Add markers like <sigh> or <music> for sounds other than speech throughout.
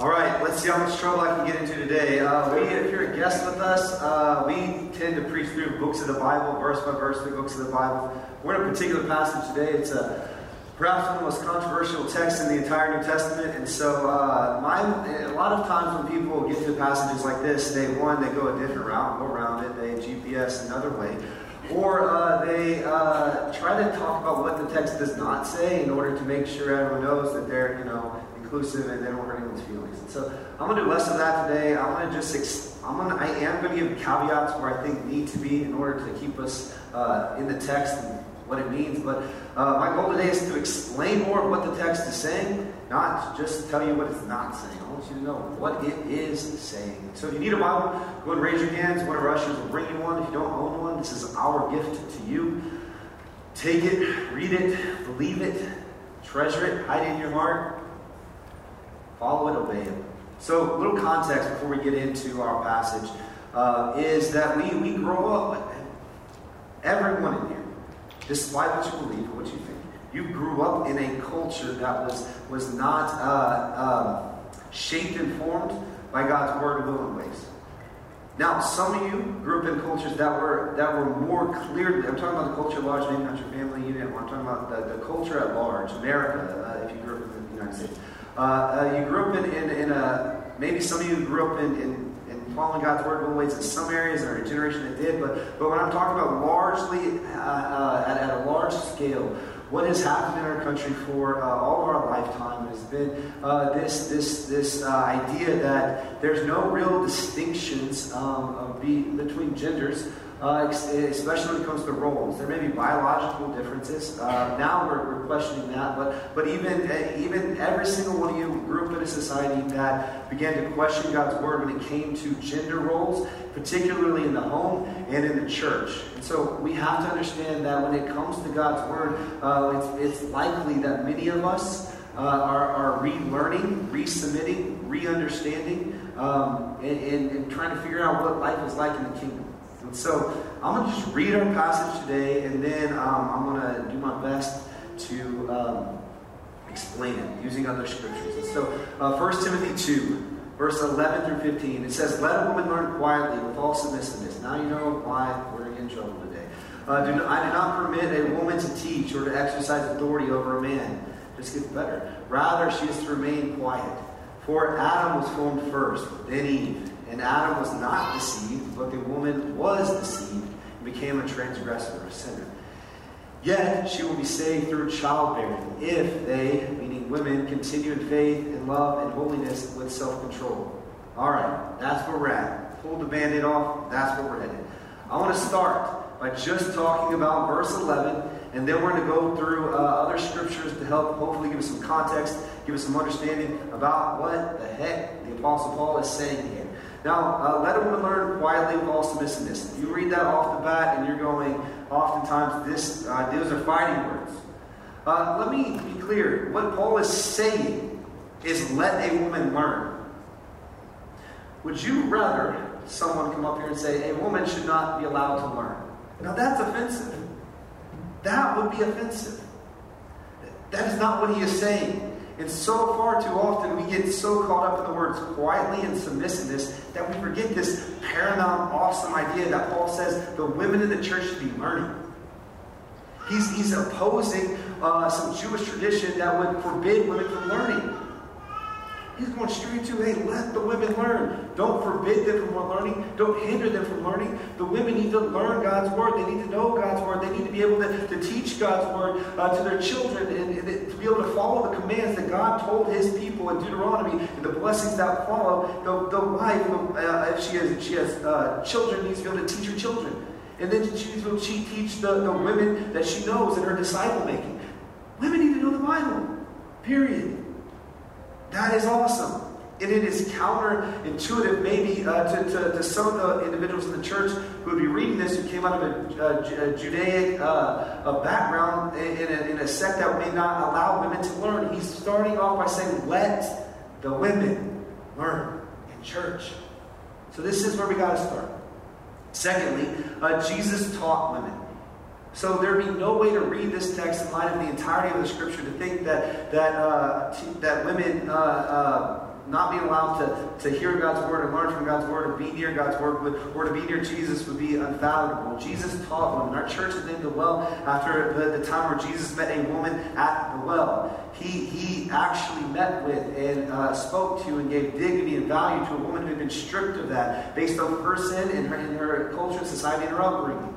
All right, let's see how much trouble I can get into today. Uh, we, if you're a guest with us, uh, we tend to preach through books of the Bible, verse by verse through books of the Bible. We're in a particular passage today. It's a, perhaps one of the most controversial texts in the entire New Testament. And so, uh, my, a lot of times when people get to passages like this, they one they go a different route, go around it, they GPS another way, or uh, they uh, try to talk about what the text does not say in order to make sure everyone knows that they're you know inclusive and they don't hurt anyone's feelings. And so I'm going to do less of that today. I'm going to just, ex- I'm going to, I am going to give caveats where I think need to be in order to keep us uh, in the text and what it means. But uh, my goal today is to explain more of what the text is saying, not just tell you what it's not saying. I want you to know what it is saying. So if you need a Bible, go and raise your hands. One of our ushers will bring you one. If you don't own one, this is our gift to you. Take it, read it, believe it, treasure it, hide it in your heart. Follow it, obey it. So, a little context before we get into our passage uh, is that we, we grow up, everyone in here, despite what you believe or what you think, you grew up in a culture that was, was not uh, um, shaped and formed by God's word, will, and ways. Now, some of you grew up in cultures that were that were more clearly. I'm talking about the culture at large, maybe not your family unit. I'm talking about the, the culture at large, America. Uh, if you grew up in the United States, uh, uh, you grew up in, in, in, a, maybe some of you grew up in, in, in following God's word in ways in some areas, or a generation that did, but, but when I'm talking about largely, uh, uh, at, at, a large scale, what has happened in our country for uh, all of our lifetime has been uh, this, this, this idea that there's no real distinctions um, be, between genders uh, especially when it comes to roles. There may be biological differences. Uh, now we're, we're, questioning that, but but even uh, even every single one of you grew up in a society that began to question God's word when it came to gender roles, particularly in the home and in the church. And so we have to understand that when it comes to God's word, uh, it's, it's likely that many of us. Uh, are, are relearning, resubmitting, re-understanding, um, and, and, and trying to figure out what life is like in the kingdom. And so I'm going to just read our passage today, and then um, I'm going to do my best to um, explain it using other scriptures. And so uh, 1 Timothy 2, verse 11 through 15, it says, Let a woman learn quietly with all submissiveness. Now you know why we're in trouble today. Uh, do, I do not permit a woman to teach or to exercise authority over a man. Just gets better. Rather, she is to remain quiet. For Adam was formed first, then Eve. And Adam was not deceived, but the woman was deceived and became a transgressor, a sinner. Yet she will be saved through childbearing if they, meaning women, continue in faith and love and holiness with self control. All right, that's where we're at. Pull the band aid off, that's where we're headed. I want to start by just talking about verse 11, and then we're going to go through uh, other scriptures to help hopefully give us some context, give us some understanding about what the heck the Apostle Paul is saying here. Now, uh, let a woman learn quietly with all submissiveness. You read that off the bat, and you're going, oftentimes, this, uh, those are fighting words. Uh, let me be clear. What Paul is saying is let a woman learn. Would you rather someone come up here and say, a woman should not be allowed to learn? Now, that's offensive. That would be offensive. That is not what he is saying. And so far too often we get so caught up in the words quietly and submissiveness that we forget this paramount, awesome idea that Paul says the women in the church should be learning. He's, he's opposing uh, some Jewish tradition that would forbid women from learning. He's going straight to, hey, let the women learn. Don't forbid them from learning. Don't hinder them from learning. The women need to learn God's word. They need to know God's word. They need to be able to, to teach God's word uh, to their children and, and, to be able to follow the commands that God told his people in Deuteronomy and the blessings that follow. The, the wife, uh, if she has, she has uh, children, needs to be able to teach her children. And then she needs to she teach the, the women that she knows in her disciple making. Women need to know the Bible. Period. That is awesome. And it is counterintuitive, maybe, uh, to, to, to, some of the individuals in the church who would be reading this, who came out of a, Judaic uh, a background in a, in a sect that may not allow women to learn. He's starting off by saying, let the women learn in church. So this is where we got to start. Secondly, uh, Jesus taught women. So there'd be no way to read this text in light of the entirety of the scripture to think that that uh, that women uh, uh, not being allowed to, to hear God's word and learn from God's word or be near God's word would, or to be near Jesus would be unfathomable. Jesus taught women. Our church is named the well after the, the time where Jesus met a woman at the well. He, he actually met with and uh, spoke to and gave dignity and value to a woman who had been stripped of that based on her sin and her, in her culture, society, and her upbringing.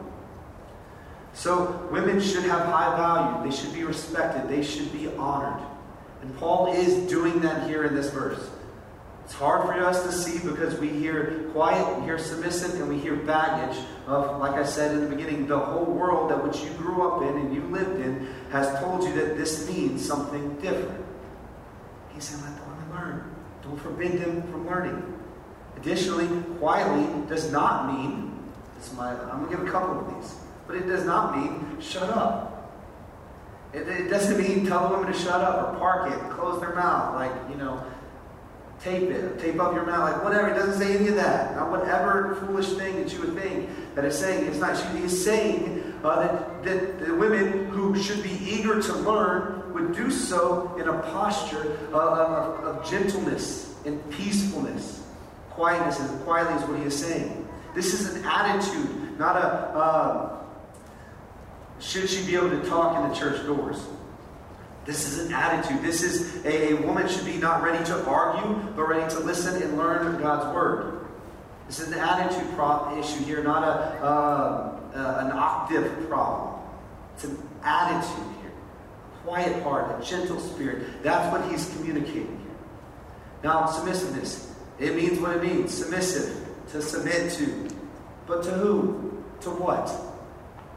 So women should have high value. They should be respected. They should be honored. And Paul is doing that here in this verse. It's hard for us to see because we hear quiet, we hear submissive, and we hear baggage of, like I said in the beginning, the whole world that which you grew up in and you lived in has told you that this means something different. He said, let the women learn. Don't forbid them from learning. Additionally, quietly does not mean, this my, I'm going to give a couple of these, but it does not mean shut up. It, it doesn't mean tell the women to shut up or park it, close their mouth, like, you know, tape it, tape up your mouth, like whatever. It doesn't say any of that. Not whatever foolish thing that you would think that it's saying. It's not. He's saying uh, that, that the women who should be eager to learn would do so in a posture uh, of, of, gentleness and peacefulness. Quietness is quietly is what he is saying. This is an attitude, not a. Uh, should she be able to talk in the church doors? This is an attitude. This is a, a woman should be not ready to argue, but ready to listen and learn God's word. This is an attitude issue here, not a, uh, uh, an octave problem. It's an attitude here. A quiet heart, a gentle spirit. That's what he's communicating here. Now, submissiveness. It means what it means. Submissive. To submit to. But to who? To what?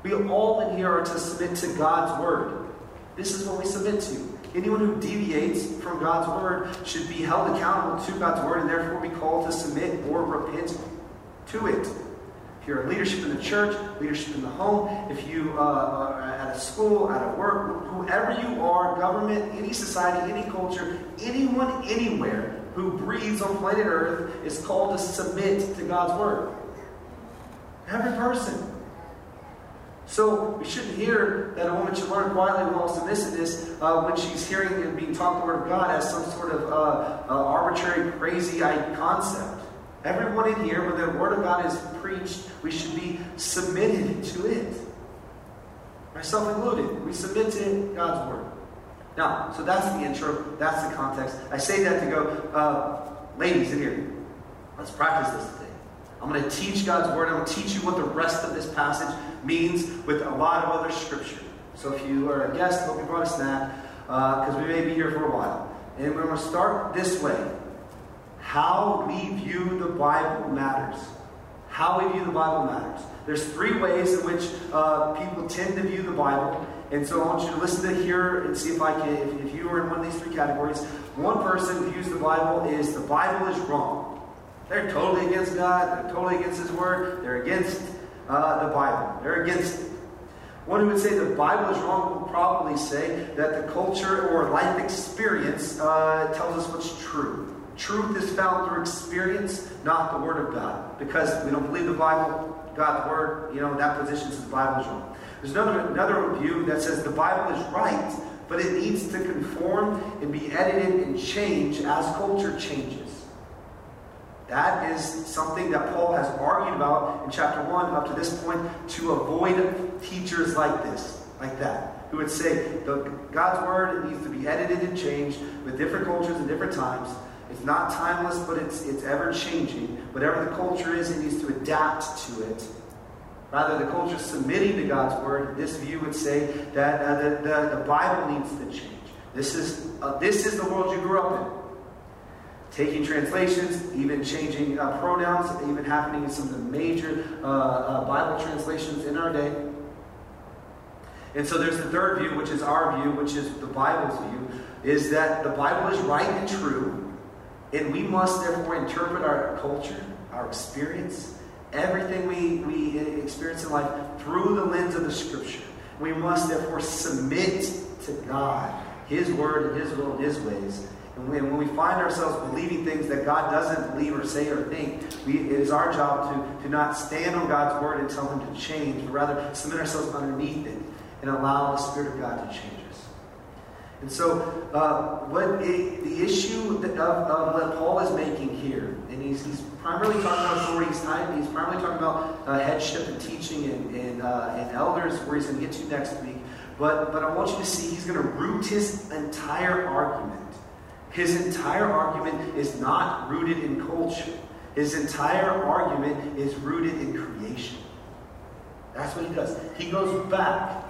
We all in here are to submit to God's word. This is what we submit to. Anyone who deviates from God's word should be held accountable to God's word and therefore be called to submit or repent to it. If you're in leadership in the church, leadership in the home, if you uh, are at a school, at a work, whoever you are, government, any society, any culture, anyone, anywhere who breathes on planet Earth is called to submit to God's word. Every person. So we shouldn't hear that a woman should learn quietly while submissiveness uh, when she's hearing and being taught the Word of God as some sort of uh, uh, arbitrary, crazy concept. Everyone in here, when the Word of God is preached, we should be submitted to it. Myself included. We submit to God's Word. Now, so that's the intro, that's the context. I say that to go, uh, ladies in here, let's practice this today. I'm going to teach God's Word. I'm going to teach you what the rest of this passage means with a lot of other scripture. So if you are a guest, hope you brought a snack, because uh, we may be here for a while. And we're going to start this way. How we view the Bible matters. How we view the Bible matters. There's three ways in which uh, people tend to view the Bible. And so I want you to listen to here and see if I can, if, if you are in one of these three categories. One person views the Bible is the Bible is wrong. They're totally against God. They're totally against His Word. They're against uh, the Bible. They're against it. One who would say the Bible is wrong will probably say that the culture or life experience uh, tells us what's true. Truth is found through experience, not the Word of God. Because we don't believe the Bible, God's Word, you know, that position says the Bible is wrong. There's another, another view that says the Bible is right, but it needs to conform and be edited and change as culture changes. That is something that Paul has argued about in chapter 1 up to this point to avoid teachers like this, like that, who would say the, God's word needs to be edited and changed with different cultures and different times. It's not timeless, but it's, it's ever changing. Whatever the culture is, it needs to adapt to it. Rather, the culture submitting to God's word, this view would say that uh, the, the, the, Bible needs to change. This is, uh, this is the world you grew up in taking translations, even changing uh, pronouns, even happening in some of the major uh, uh, Bible translations in our day. And so there's the third view, which is our view, which is the Bible's view, is that the Bible is right and true, and we must therefore interpret our culture, our experience, everything we, we experience in life through the lens of the Scripture. We must therefore submit to God, His Word, and His will, and His ways, and when we find ourselves believing things that God doesn't believe or say or think, we, it is our job to, to not stand on God's word and tell Him to change, but rather submit ourselves underneath it and allow the Spirit of God to change us. And so, uh, what it, the issue that, of, of what Paul is making here, and he's, he's primarily talking about authority, he's, he's primarily talking about uh, headship and teaching and, and, uh, and elders, where he's going to get to next week. But, but I want you to see he's going to root his entire argument. His entire argument is not rooted in culture. His entire argument is rooted in creation. That's what he does. He goes back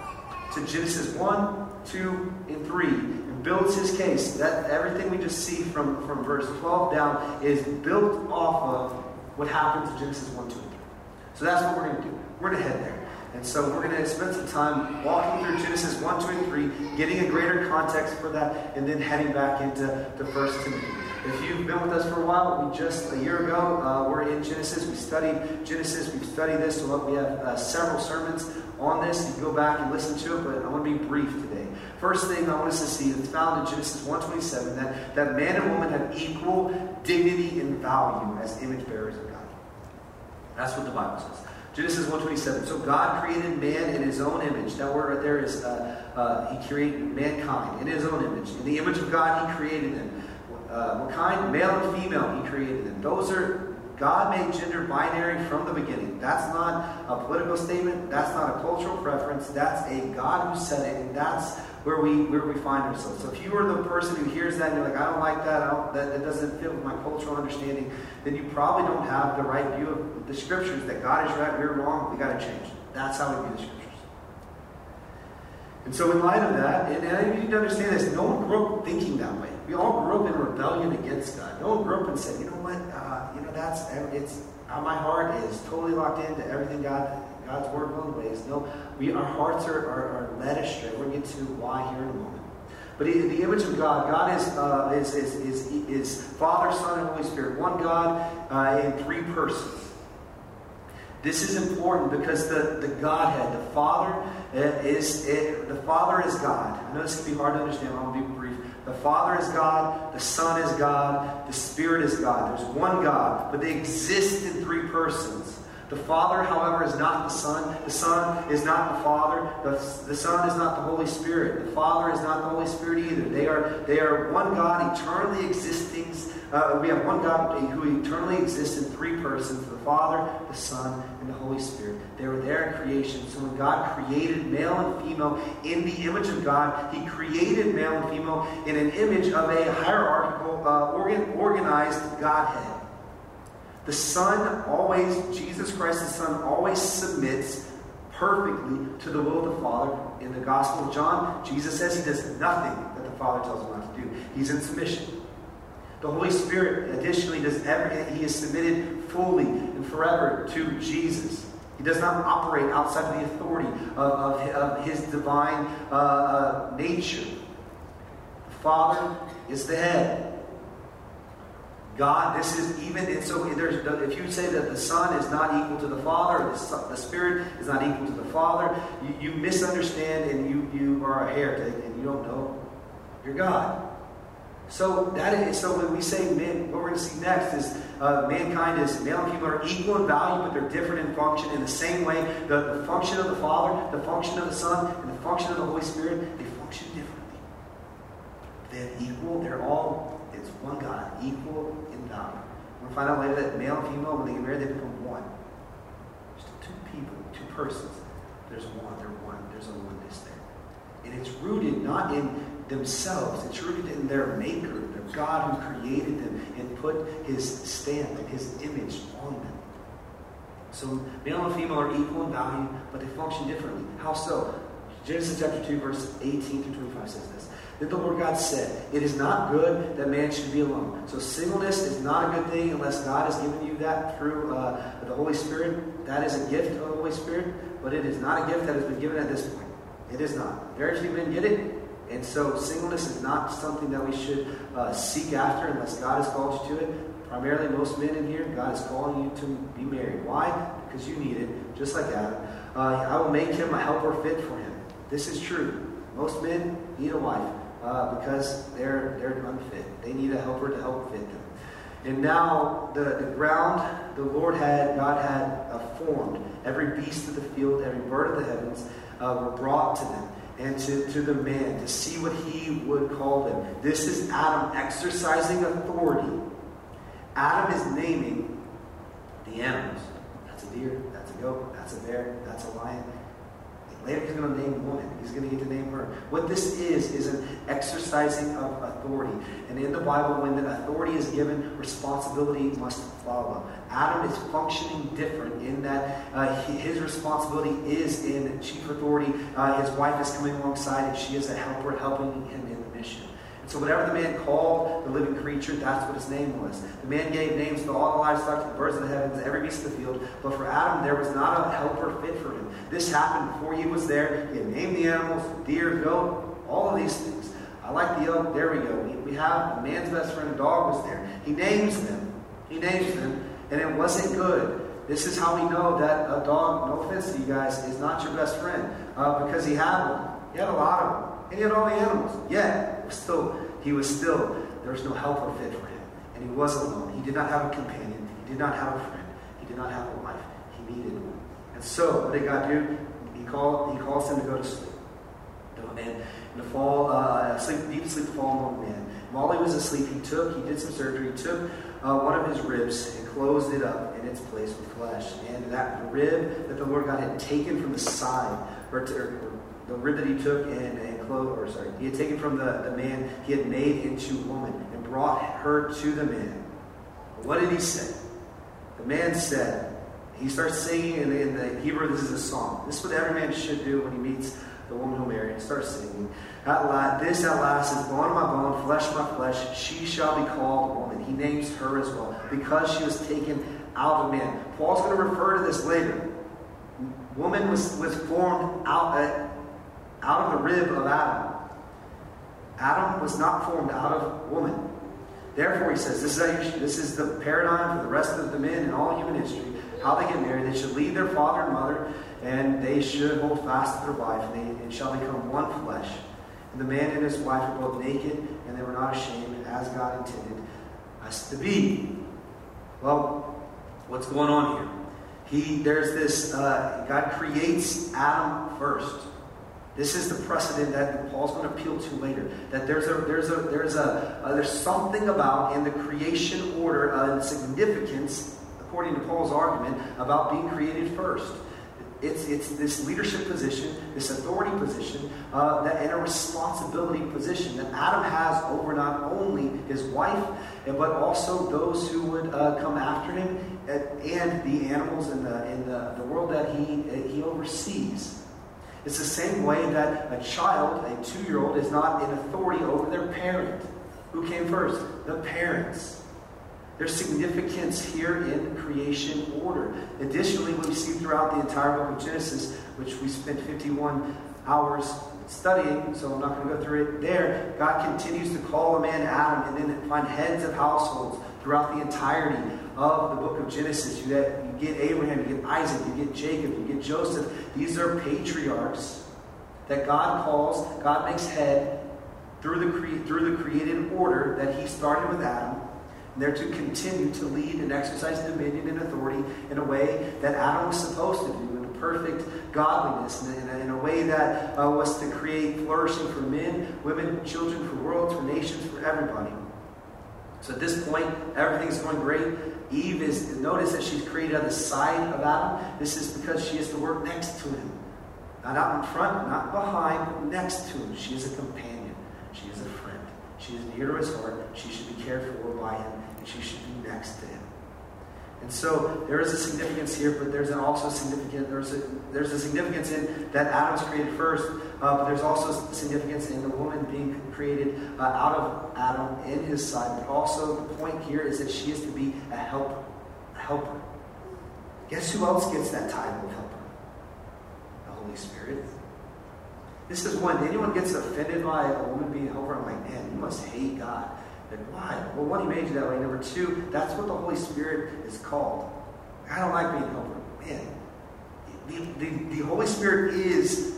to Genesis 1, 2, and 3 and builds his case. That everything we just see from, from verse 12 down is built off of what happens in Genesis 1, 2, and 3. So that's what we're going to do. We're going to head there. And so we're going to spend some time walking through Genesis 1, 2, and 3, getting a greater context for that, and then heading back into to 1 Timothy. If you've been with us for a while, we just a year ago uh, we're in Genesis. We studied Genesis. We've studied this. So we have uh, several sermons on this. You can go back and listen to it, but I want to be brief today. First thing I want us to see is found in Genesis 1:27 that, that man and woman have equal dignity and value as image bearers of God. That's what the Bible says. Genesis 1:27. So God created man in His own image. That word right there is uh, uh, He created mankind in His own image. In the image of God, He created them. Uh, what kind? Male and female, He created them. Those are God made gender binary from the beginning. That's not a political statement. That's not a cultural preference. That's a God who said it, and that's where we where we find ourselves. So if you are the person who hears that and you're like, I don't like that, I don't, that, that doesn't fit with my cultural understanding, then you probably don't have the right view of the scriptures. That God is right, we're wrong. We got to change. That's how we view the scriptures. And so, in light of that, and, and you need to understand this, no one grew up thinking that way. We all grew up in rebellion against God. No one grew up and said, you know what, uh, you know that's it's uh, my heart is totally locked into everything God God's word one ways. No, we our hearts are, are, are led astray. We'll get to why here in a moment. But the image of God, God is, uh, is, is, is, is, Father, Son, and Holy Spirit. One God uh, in three persons. This is important because the, the Godhead, the Father uh, is it, the Father is God. I know this can be hard to understand. I'll be brief. The Father is God, the Son is God, the Spirit is God. There's one God, but they exist in three persons. The Father, however, is not the Son. The Son is not the Father. The, the Son is not the Holy Spirit. The Father is not the Holy Spirit either. They are, they are one God, eternally existing. Uh, we have one God who eternally exists in three persons the Father, the Son, and the Holy Spirit. They were there in creation. So when God created male and female in the image of God, He created male and female in an image of a hierarchical, uh, organ, organized Godhead. The Son always, Jesus Christ the Son, always submits perfectly to the will of the Father. In the Gospel of John, Jesus says he does nothing that the Father tells him not to do. He's in submission. The Holy Spirit, additionally, does everything. He is submitted fully and forever to Jesus. He does not operate outside of the authority of, of, of his divine uh, uh, nature. The Father is the head. God, this is even, and so there's, if you say that the Son is not equal to the Father, or the, the Spirit is not equal to the Father, you, you misunderstand and you, you are a heretic and you don't know your God. So that is so when we say men, what we're going to see next is uh, mankind is male and female are equal in value, but they're different in function. In the same way, the, the function of the Father, the function of the Son, and the function of the Holy Spirit, they function differently. They're equal. They're all it's one God, equal. We'll find out later that male and female, when they get married, they become one. There's two people, two persons. There's one. They're one. There's a oneness there, and it's rooted not in themselves. It's rooted in their maker, their God who created them and put his stamp and his image on them. So male and female are equal in value, but they function differently. How so? Genesis chapter 2, verse 18 through 25 says this. Then the Lord God said, It is not good that man should be alone. So singleness is not a good thing unless God has given you that through uh, the Holy Spirit. That is a gift of the Holy Spirit, but it is not a gift that has been given at this point. It is not. Very few men get it, and so singleness is not something that we should uh, seek after unless God has called you to it. Primarily, most men in here, God is calling you to be married. Why? Because you need it, just like Adam. Uh, I will make him a helper fit for him. This is true. Most men need a wife uh, because they're, they're unfit. They need a helper to help fit them. And now the, the ground the Lord had, God had uh, formed. Every beast of the field, every bird of the heavens uh, were brought to them. and to, to the man to see what he would call them. This is Adam exercising authority. Adam is naming the animals. That's a deer, that's a goat, that's a bear, that's a lion. Later he's going to name woman. He's going to get to name her. What this is, is an exercising of authority. And in the Bible, when the authority is given, responsibility must follow. Adam is functioning different in that uh, his responsibility is in chief authority. Uh, his wife is coming alongside, and she is a helper helping him in the mission. And so, whatever the man called the living creature, that's what his name was. The man gave names to all the livestock, to the birds of the heavens, every beast of the field. But for Adam, there was not a helper fit for him. This happened before he was there. He had named the animals deer, goat, all of these things. I like the elk. There we go. We, have a man's best friend, a dog was there. He names them. He names them, and it wasn't good. This is how we know that a dog, no offense to you guys, is not your best friend. Uh, because he had one. He had a lot of them. And he had all the animals. Yet, still, he was still, there was no helper fit for him. And he was alone. He did not have a companion. He did not have a friend. He did not have a wife. He needed one. And so, what did God do? He called. He calls him to go to sleep. And in the fall, uh, sleep, deep sleep the fall among man. While he was asleep, he took, he did some surgery. He took uh, one of his ribs and closed it up in its place with flesh. And that rib that the Lord God had taken from the side, or, to, or the rib that he took and, and clothed, or sorry, he had taken from the, the man, he had made into woman and brought her to the man. What did he say? The man said, he starts singing in in the Hebrew, this is a song. This is what every man should do when he meets the woman he'll marry He starts singing. At last, this at last is bone of my bone, flesh of my flesh. She shall be called woman. He names her as well because she was taken out of man. Paul's going to refer to this later. Woman was, was formed out, uh, out of the rib of Adam. Adam was not formed out of woman. Therefore, he says, this is, this is the paradigm for the rest of the men in all human history how they get married. They should leave their father and mother, and they should hold fast to their wife, and they and shall become one flesh. And the man and his wife were both naked, and they were not ashamed, as God intended us to be. Well, what's going on here? He there's this uh, God creates Adam first. This is the precedent that Paul's going to appeal to later. That there's a there's a there's a uh, there's something about in the creation order uh, and significance according to Paul's argument, about being created first. It's, it's this leadership position, this authority position, uh, that, and a responsibility position that Adam has over not only his wife, but also those who would uh, come after him and, and the animals in the, in the, the world that he, he oversees. It's the same way that a child, a two year old, is not in authority over their parent. Who came first? The parents. There's significance here in creation order. Additionally, we see throughout the entire book of Genesis, which we spent 51 hours studying, so I'm not going to go through it there. God continues to call a man Adam and then find heads of households throughout the entirety of the book of Genesis. You get, you get Abraham, you get Isaac, you get Jacob, you get Joseph. These are patriarchs that God calls, God makes head through the, cre- through the created order that He started with Adam And they're to continue to lead and exercise dominion and authority in a way that Adam was supposed to do, in a perfect godliness, in a, in a way that uh, was to create flourishing for men, women, children, for worlds, for nations, for everybody. So at this point, everything's going great. Eve is, notice that she's created on the side of Adam. This is because she is to work next to him. Not out in front, not behind, but next to him. She is a companion. She is a friend. She is near to his heart. She should be cared for by him and she should be next to him. And so there is a significance here, but there's an also significant there's a there's a significance in that Adam's created first, uh, but there's also significance in the woman being created uh, out of Adam in his side. But also the point here is that she is to be a helper, a helper. Guess who else gets that title of helper? The Holy Spirit. This is when anyone gets offended by a woman being a helper. I'm like, man, you must hate God. Why? Well, one, he made you that way. Number two, that's what the Holy Spirit is called. I don't like being helper. Man, the, the, the Holy Spirit is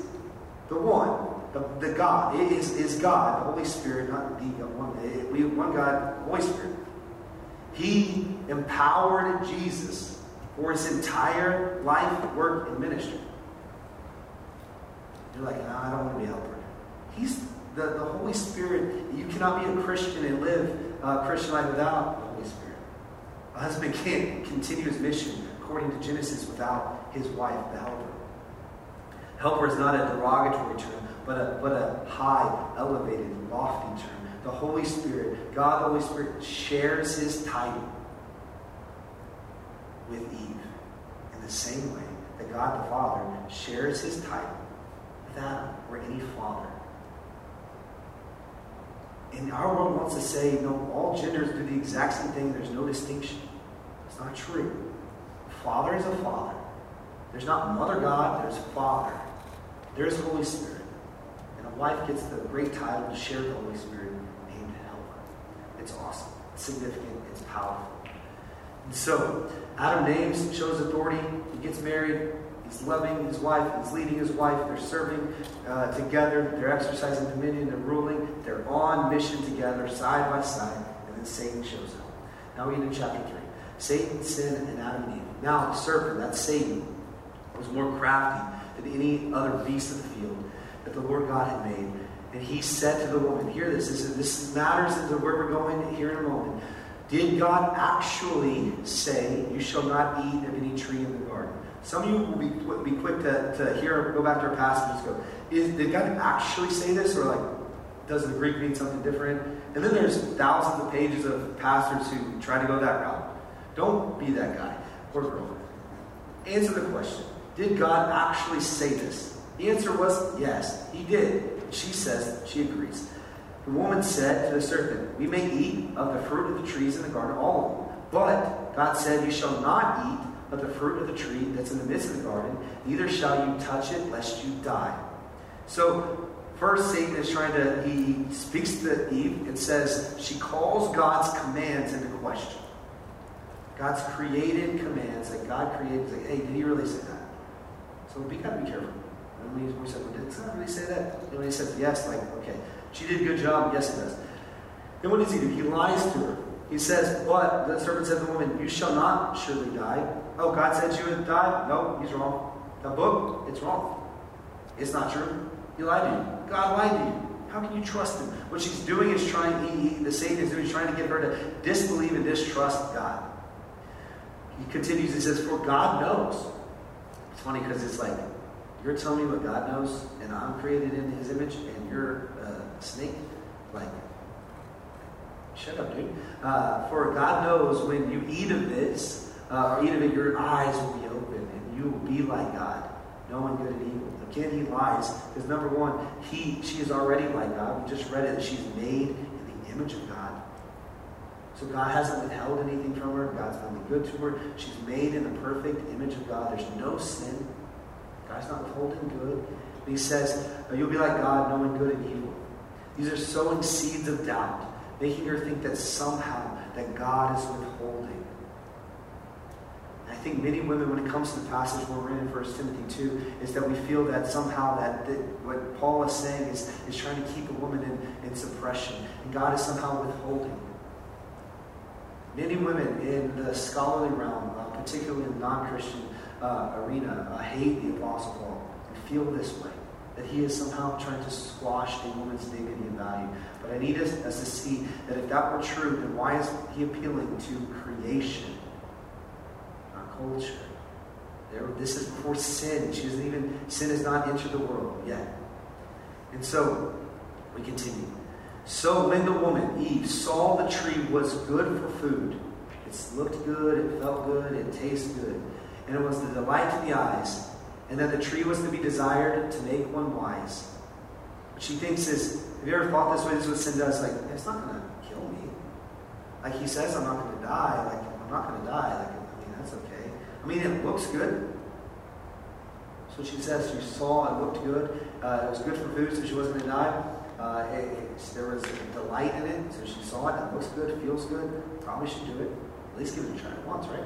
the one, the, the God. It is, is God, the Holy Spirit, not the one. We one God, Holy Spirit. He empowered Jesus for his entire life, work, and ministry. You're like, no, I don't want to be a helper. He's the, the Holy Spirit. You cannot be a Christian and live a Christian life without the Holy Spirit. A husband <laughs> can't continue his mission according to Genesis without his wife, the helper. Helper is not a derogatory term, but a, but a high, elevated, lofty term. The Holy Spirit, God the Holy Spirit, shares his title with Eve in the same way that God the Father shares his title with Adam or any father. And our world wants to say, no, all genders do the exact same thing, there's no distinction. It's not true. Father is a father. There's not mother God, there's father. There's Holy Spirit. And a wife gets the great title to share the Holy Spirit named Helper. It's awesome. It's significant. It's powerful. And so, Adam names, shows authority. He gets married. He's loving his wife. He's leading his wife. They're serving uh, together. They're exercising dominion. They're ruling. They're on mission together, side by side. And then Satan shows up. Now we get into chapter 3. Satan, sin, and Adam and Eve. Now, the serpent, that's Satan, was more crafty than any other beast of the field that the Lord God had made. And he said to the woman, Hear this, this, this matters where we're going here in a moment. Did God actually say, You shall not eat of any tree in the garden? Some of you will be, be quick to, to hear, go back to our passage and go, is, Did God actually say this? Or like, does the Greek mean something different? And then there's thousands of pages of pastors who try to go that route. Don't be that guy or girl. Answer the question Did God actually say this? The answer was yes, he did. She says she agrees. The woman said to the serpent, We may eat of the fruit of the trees in the garden, all of them. But God said, You shall not eat of the fruit of the tree that's in the midst of the garden, neither shall you touch it, lest you die. So, first, Satan is trying to, he speaks to Eve and says, She calls God's commands into question. God's created commands that God created. Like, hey, did he really say that? So we gotta be careful. And we, we said, well, did God really say that? And when he said yes, like, okay, she did a good job. Yes, he does. Then what does he do? He lies to her. He says, But the serpent said to the woman, You shall not surely die. Oh, God said you would die? No, he's wrong. The book, it's wrong. It's not true. He lied to you. God lied to you. How can you trust him? What she's doing is trying, he, he, the Satan is doing, is trying to get her to disbelieve and distrust God. He continues, he says, For God knows. It's funny because it's like, you're telling me what God knows, and I'm created in his image, and you're a snake? Like, shut up, dude. Uh, for God knows when you eat of this, uh, or it, your eyes will be open, and you will be like God, knowing good and evil. Again, he lies, because number one, he she is already like God. We just read it she's made in the image of God. So God hasn't withheld anything from her. God's only good to her. She's made in the perfect image of God. There's no sin. God's not withholding good. And he says, You'll be like God, knowing good and evil. These are sowing seeds of doubt, making her think that somehow that God is withholding. Think many women, when it comes to the passage we're in in 1 Timothy 2, is that we feel that somehow that, that what Paul is saying is, is trying to keep a woman in, in suppression. And God is somehow withholding. Many women in the scholarly realm, uh, particularly in the non-Christian uh, arena, uh, hate the Apostle Paul and feel this way, that he is somehow trying to squash a woman's dignity and value. But I need us, us to see that if that were true, then why is he appealing to creation, culture? There, this is before sin. She doesn't even sin has not entered the world yet. And so we continue. So when the woman, Eve, saw the tree was good for food, it looked good, it felt good, it tasted good, and it was the delight to the eyes, and that the tree was to be desired to make one wise. What she thinks is, have you ever thought this way? This is what sin does. Like, it's not going to kill me. Like he says, I'm not going to die. Like, I'm not going to die. Like, I mean, that's okay. I mean, it looks good. So she says she saw it looked good. Uh, it was good for food, so she wasn't die. Uh, it, it, there was delight in it, so she saw it. It looks good, feels good. Probably should do it. At least give it a try once, right?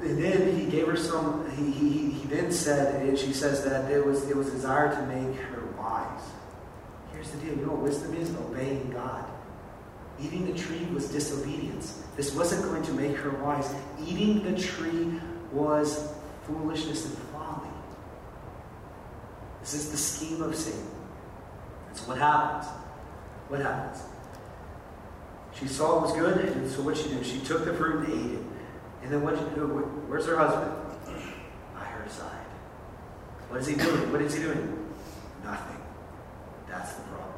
And then he gave her some. He, he, he then said, and she says that it was it was desired to make her wise. Here's the deal. You know what wisdom is? Obeying God. Eating the tree was disobedience. This wasn't going to make her wise. Eating the tree was foolishness and folly. This is the scheme of Satan. And so what happens? What happens? She saw it was good, and so what she did? She took the fruit and ate it. And then what? did she do? Where's her husband? <clears throat> By her side. What is he doing? What is he doing? Nothing. That's the problem.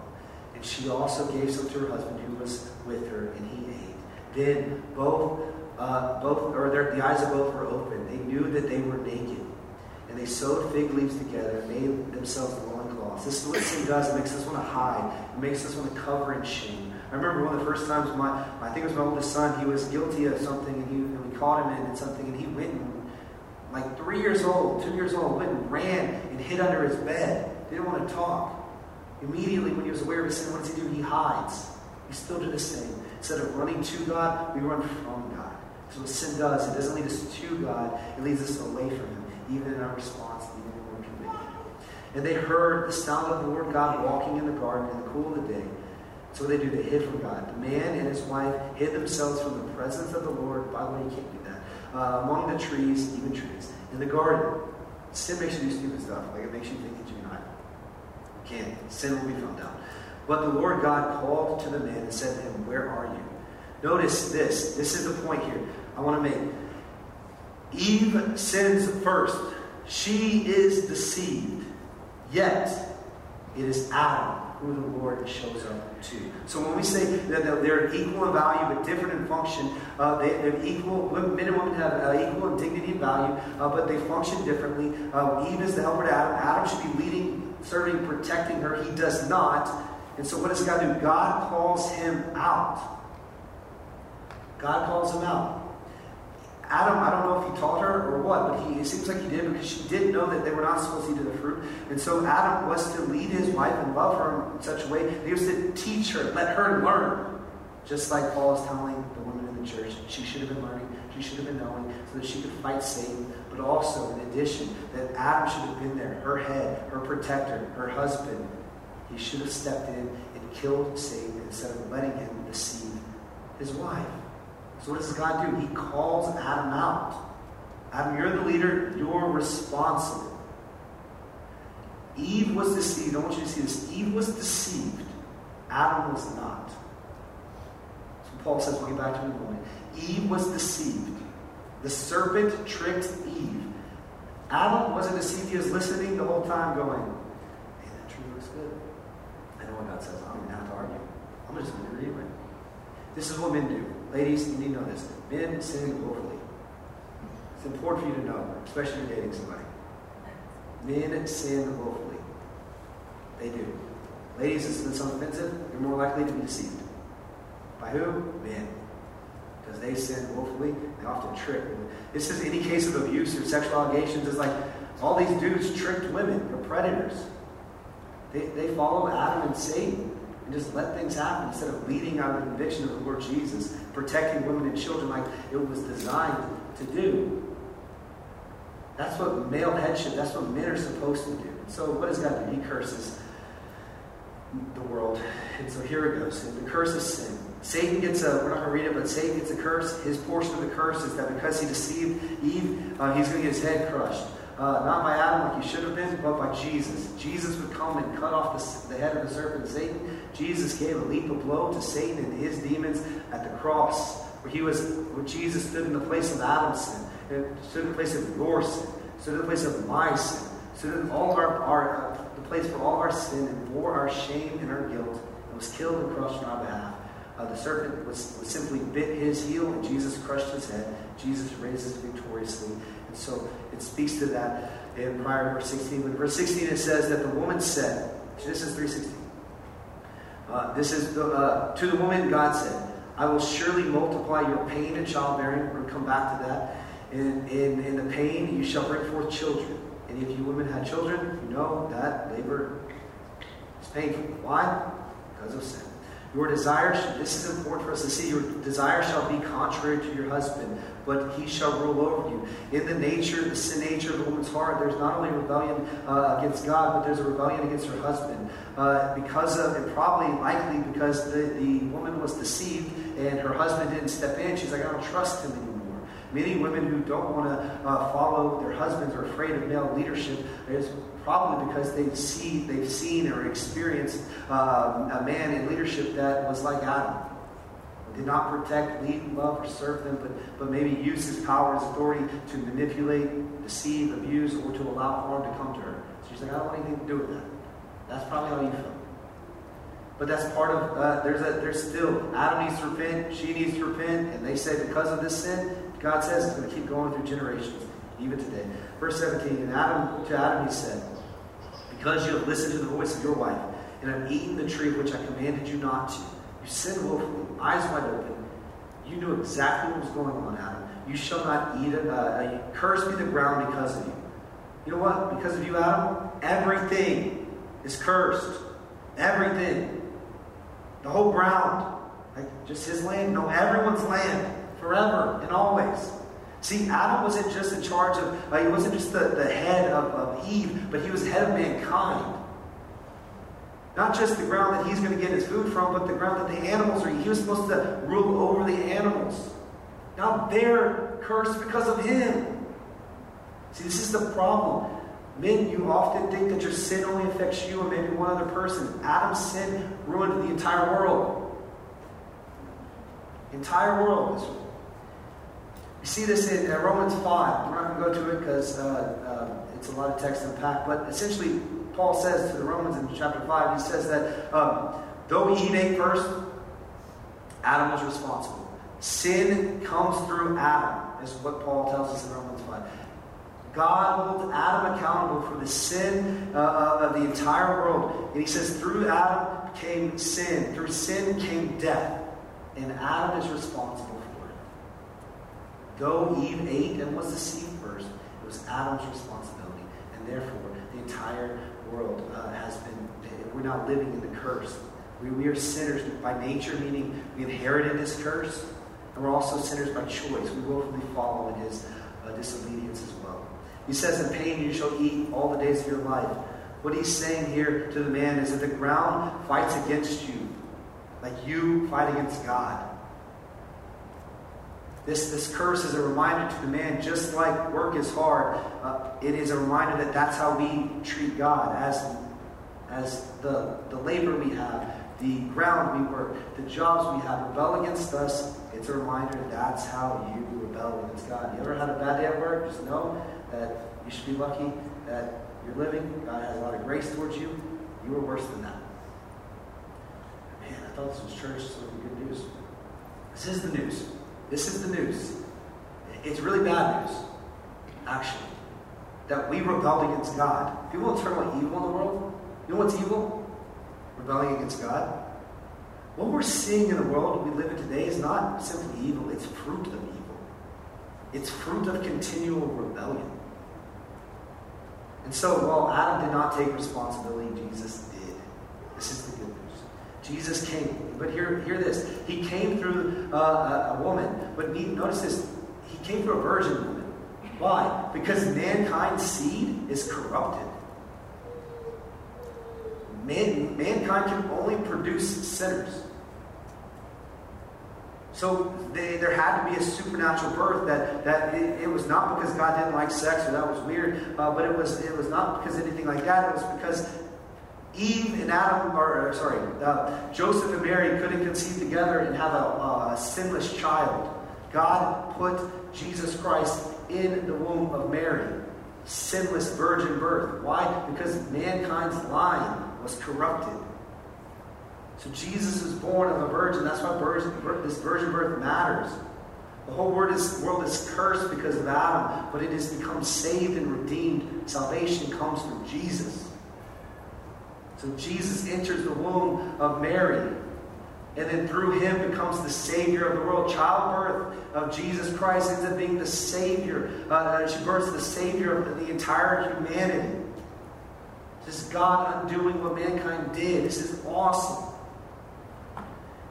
And she also gave some to her husband who was with her, and he ate. Then both, uh, both, or their, the eyes of both were open. They knew that they were naked, and they sewed fig leaves together and made themselves loincloths. This is what sin does. It makes us want to hide. It makes us want to cover in shame. I remember one of the first times my, I think it was my oldest son, he was guilty of something, and, he, and we caught him in something, and he went and, like three years old, two years old, went and ran and hid under his bed. Didn't want to talk. Immediately, when he was aware of his sin, what does he do? He hides. He still do the same. Instead of running to God, we run from God. So what sin does, it doesn't lead us to God, it leads us away from Him, even in our response, even when we're convicted. And they heard the sound of the Lord God walking in the garden in the cool of the day. So what they do, they hid from God. The man and his wife hid themselves from the presence of the Lord. By the way, you can't do that. Uh, among the trees, even trees. In the garden. Sin makes you do stupid stuff. Like it makes you think that you're not. Can't. Sin will be found out. But the Lord God called to the man and said to him, Where are you? Notice this. This is the point here I want to make. Eve sins first. She is deceived. Yet, it is Adam who the Lord shows up to. So when we say that they're equal in value but different in function, uh, they, are equal. Men and women have uh, equal in dignity and value, uh, but they function differently. Uh, Eve is the helper to Adam. Adam should be leading, serving, protecting her. He does not. And so what does God do? God calls him out. God calls him out. Adam, I don't know if he taught her or what, but he, it seems like he did because she did know that they were not supposed to eat of the fruit. And so Adam was to lead his wife and love her in such a way. He was to teach her, let her learn. Just like Paul is telling the woman in the church, she should have been learning, she should have been knowing, so that she could fight Satan. But also, in addition, that Adam should have been there, her head, her protector, her husband. He should have stepped in and killed Satan instead of letting him deceive his wife. So what does God do? He calls Adam out. Adam, you're the leader, you're responsible. Eve was deceived. I want you to see this. Eve was deceived. Adam was not. So Paul says, we'll get back to it in a moment. Eve was deceived. The serpent tricked Eve. Adam wasn't deceived. He was listening the whole time going, hey, that tree looks good. I know what God says. I don't even have to argue. I'm just going to read it. This is what men do. Ladies, you need to know this. Men sin willfully. It's important for you to know, especially if you're dating somebody. Men sin willfully. They do. Ladies, this is something offensive. You're more likely to be deceived. By who? Men. Because they sin willfully. They often trick. This is any case of abuse or sexual allegations. It's like all these dudes tricked women. They're predators. They, they follow Adam and Satan and just let things happen instead of leading out of the conviction of the Lord Jesus, protecting women and children like it was designed to do. That's what male headship, that's what men are supposed to do. So what does God do? He curses the world. And so here it goes. And the curse is sin. Satan gets a, we're not going to read it, but Satan gets a curse. His portion of the curse is that because he deceived Eve, uh, he's going to get his head crushed. Uh, not by Adam like he should have been, but by Jesus. Jesus would come and cut off the, the head of the serpent, Satan. Jesus gave a lethal blow to Satan and his demons at the cross, where he was, where Jesus stood in the place of Adam's sin, stood in the place of your sin, stood in the place of my sin, stood in all our, our uh, the place for all our sin and bore our shame and our guilt, and was killed and crushed on our behalf. Uh, the serpent was, was simply bit his heel, and Jesus crushed his head. Jesus raises victoriously. And so it speaks to that in prior verse 16. But verse 16 it says that the woman said, this is 316. Uh, this is the, uh, to the woman God said, I will surely multiply your pain and childbearing. We're going to come back to that. In, in, in the pain, you shall bring forth children. And if you women had children, you know that labor is painful. Why? Because of sin. Your desire, this is important for us to see, your desire shall be contrary to your husband, but he shall rule over you. In the nature, the sin nature of the woman's heart, there's not only rebellion uh, against God, but there's a rebellion against her husband. Uh, because of, and probably likely because the, the woman was deceived and her husband didn't step in, she's like, I don't trust him anymore. Many women who don't want to uh, follow their husbands are afraid of male leadership It's probably because they've see they've seen or experienced uh, a man in leadership that was like Adam. Did not protect, lead, love, or serve them, but, but maybe use his power and authority to manipulate, deceive, abuse, or to allow harm to come to her. So she's like, I don't want anything to do with that. That's probably how you feel. But that's part of, uh, there's, a, there's still, Adam needs to repent, she needs to repent, and they say because of this sin, God says it's going to keep going through generations, even today. Verse 17, and Adam, to Adam he said, Because you have listened to the voice of your wife, and have eaten the tree of which I commanded you not to, you sinned willfully, eyes wide open. You knew exactly what was going on, Adam. You shall not eat it. Uh, curse be the ground because of you. You know what? Because of you, Adam, everything is cursed. Everything. The whole ground. Like just his land. No, everyone's land. Forever and always. See, Adam wasn't just in charge of, uh, he wasn't just the, the head of, of Eve, but he was head of mankind. Not just the ground that he's going to get his food from, but the ground that the animals are. He was supposed to rule over the animals. Now they're cursed because of him. See, this is the problem. Men, you often think that your sin only affects you and maybe one other person. Adam's sin ruined the entire world. The entire world. You see this in uh, Romans 5. We're not going to go to it because uh, uh, it's a lot of text to unpack. But essentially, Paul says to the Romans in chapter 5, he says that um, though Eve ate first, Adam was responsible. Sin comes through Adam, is what Paul tells us in Romans 5. God holds Adam accountable for the sin uh, of the entire world. And he says, through Adam came sin. Through sin came death. And Adam is responsible. Though Eve ate and was deceived first, it was Adam's responsibility. And therefore, the entire world uh, has been, we're not living in the curse. We, we are sinners by nature, meaning we inherited this curse. And we're also sinners by choice. We willfully follow in his uh, disobedience as well. He says, In pain you shall eat all the days of your life. What he's saying here to the man is that the ground fights against you, like you fight against God. This, this curse is a reminder to the man, just like work is hard, uh, it is a reminder that that's how we treat God, as, as the, the labor we have, the ground we work, the jobs we have rebel against us. It's a reminder that's how you rebel against God. You ever had a bad day at work? Just know that you should be lucky that you're living. God has a lot of grace towards you. You were worse than that. Man, I thought this was church, so good news. This is the news. This is the news. It's really bad news, actually, that we rebelled against God. People about evil in the world. You know what's evil? Rebelling against God. What we're seeing in the world we live in today is not simply evil, it's fruit of evil. It's fruit of continual rebellion. And so, while Adam did not take responsibility, Jesus did. This is the good. Jesus came. But hear, hear this. He came through uh, a, a, woman. But notice this. He came through a virgin woman. Why? Because mankind's seed is corrupted. Man, mankind can only produce sinners. So they, there had to be a supernatural birth that, that it, it, was not because God didn't like sex or that was weird, uh, but it was, it was not because anything like that. It was because Eve and Adam, or sorry, uh, Joseph and Mary couldn't conceive together and have a, sinless child. God put Jesus Christ in the womb of Mary. Sinless virgin birth. Why? Because mankind's line was corrupted. So Jesus is born of a virgin. That's why this virgin birth matters. The whole world is, world is cursed because of Adam, but it has become saved and redeemed. Salvation comes through Jesus. So Jesus enters the womb of Mary, and then through him becomes the Savior of the world. Childbirth of Jesus Christ ends up being the Savior. Uh, she births the Savior of the entire humanity. This is God undoing what mankind did. This is awesome.